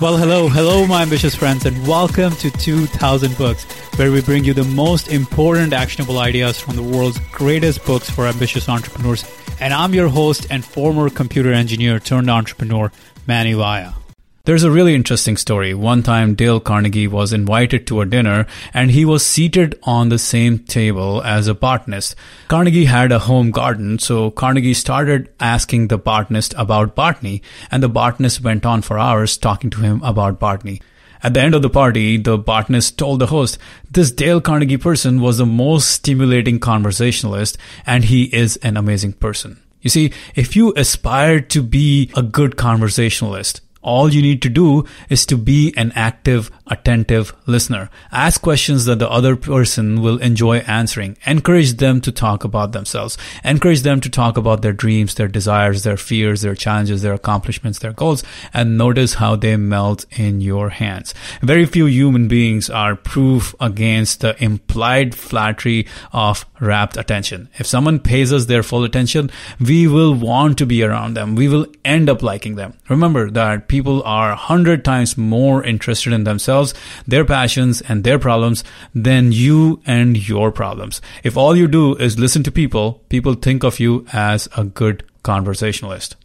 Well, hello, hello, my ambitious friends, and welcome to 2000 Books, where we bring you the most important actionable ideas from the world's greatest books for ambitious entrepreneurs. And I'm your host and former computer engineer turned entrepreneur, Mani Vaya. There's a really interesting story. One time, Dale Carnegie was invited to a dinner and he was seated on the same table as a botanist. Carnegie had a home garden, so Carnegie started asking the botanist about botany, and the botanist went on for hours talking to him about botany. At the end of the party, the botanist told the host, this Dale Carnegie person was the most stimulating conversationalist and he is an amazing person. You see, if you aspire to be a good conversationalist, all you need to do is to be an active, attentive listener. Ask questions that the other person will enjoy answering. Encourage them to talk about themselves. Encourage them to talk about their dreams, their desires, their fears, their challenges, their accomplishments, their goals, and notice how they melt in your hands. Very few human beings are proof against the implied flattery of rapt attention. If someone pays us their full attention, we will want to be around them. We will end up liking them. Remember that people are a hundred times more interested in themselves, their passions, and their problems than you and your problems. If all you do is listen to people, people think of you as a good conversationalist.